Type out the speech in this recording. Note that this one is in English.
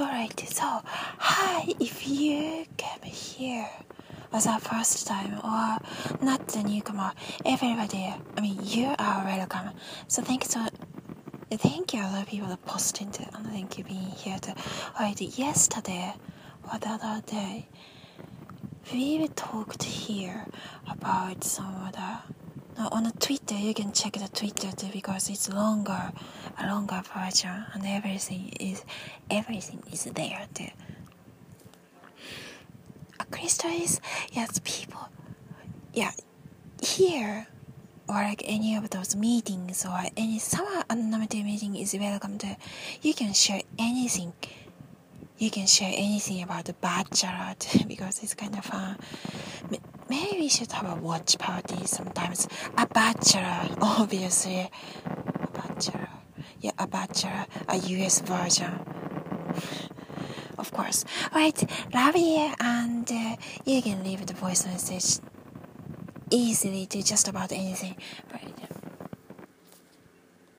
Alright, so hi, if you came here as our first time or not the newcomer, everybody, I mean, you are welcome. So thank you so Thank you, a lot of people that posted and thank you being here. To, alright, yesterday or the other day, we talked here about some other the now on the Twitter you can check the Twitter too because it's longer a longer version and everything is everything is there too. A crystal is yes people yeah here or like any of those meetings or any summer unlimited meeting is welcome to you can share anything you can share anything about the bachelor because it's kind of uh, fun maybe we should have a watch party sometimes. A bachelor obviously. A bachelor. Yeah a bachelor a us version. Of course. Right love you and uh, you can leave the voice message easily to just about anything. Right